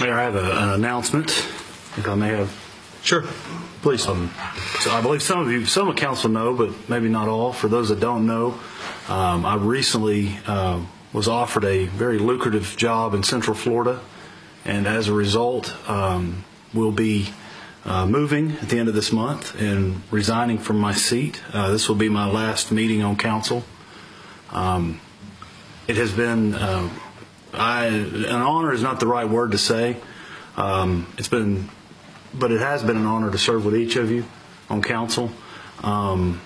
Mayor, I have a, an announcement, if I may have. Sure. Please. Um, so I believe some of you, some of council know, but maybe not all. For those that don't know, um, I recently uh, was offered a very lucrative job in Central Florida, and as a result, um, will be uh, moving at the end of this month and resigning from my seat. Uh, this will be my last meeting on council. Um, it has been uh, I, an honor is not the right word to say. Um, it's been, but it has been an honor to serve with each of you on council. Um,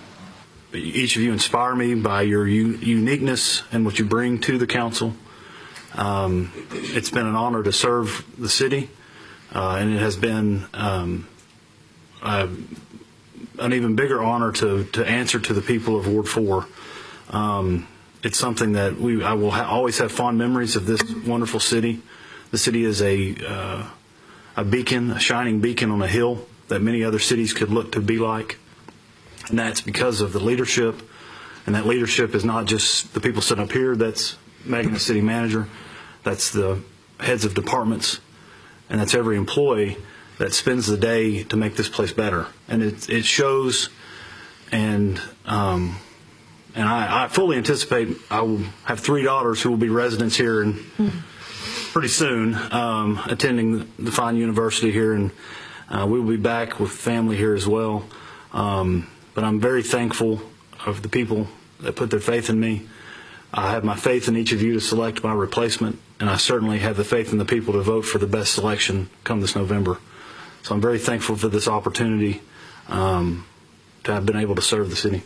each of you inspire me by your u- uniqueness and what you bring to the council. Um, it's been an honor to serve the city, uh, and it has been um, uh, an even bigger honor to, to answer to the people of Ward 4. Um, it's something that we I will ha- always have fond memories of this wonderful city. The city is a uh, a beacon, a shining beacon on a hill that many other cities could look to be like, and that's because of the leadership. And that leadership is not just the people sitting up here. That's Megan, the city manager. That's the heads of departments, and that's every employee that spends the day to make this place better. And it it shows, and. Um, and I, I fully anticipate I will have three daughters who will be residents here and pretty soon, um, attending the fine university here, and uh, we will be back with family here as well. Um, but I'm very thankful of the people that put their faith in me. I have my faith in each of you to select my replacement, and I certainly have the faith in the people to vote for the best selection come this November. So I'm very thankful for this opportunity um, to have been able to serve the city.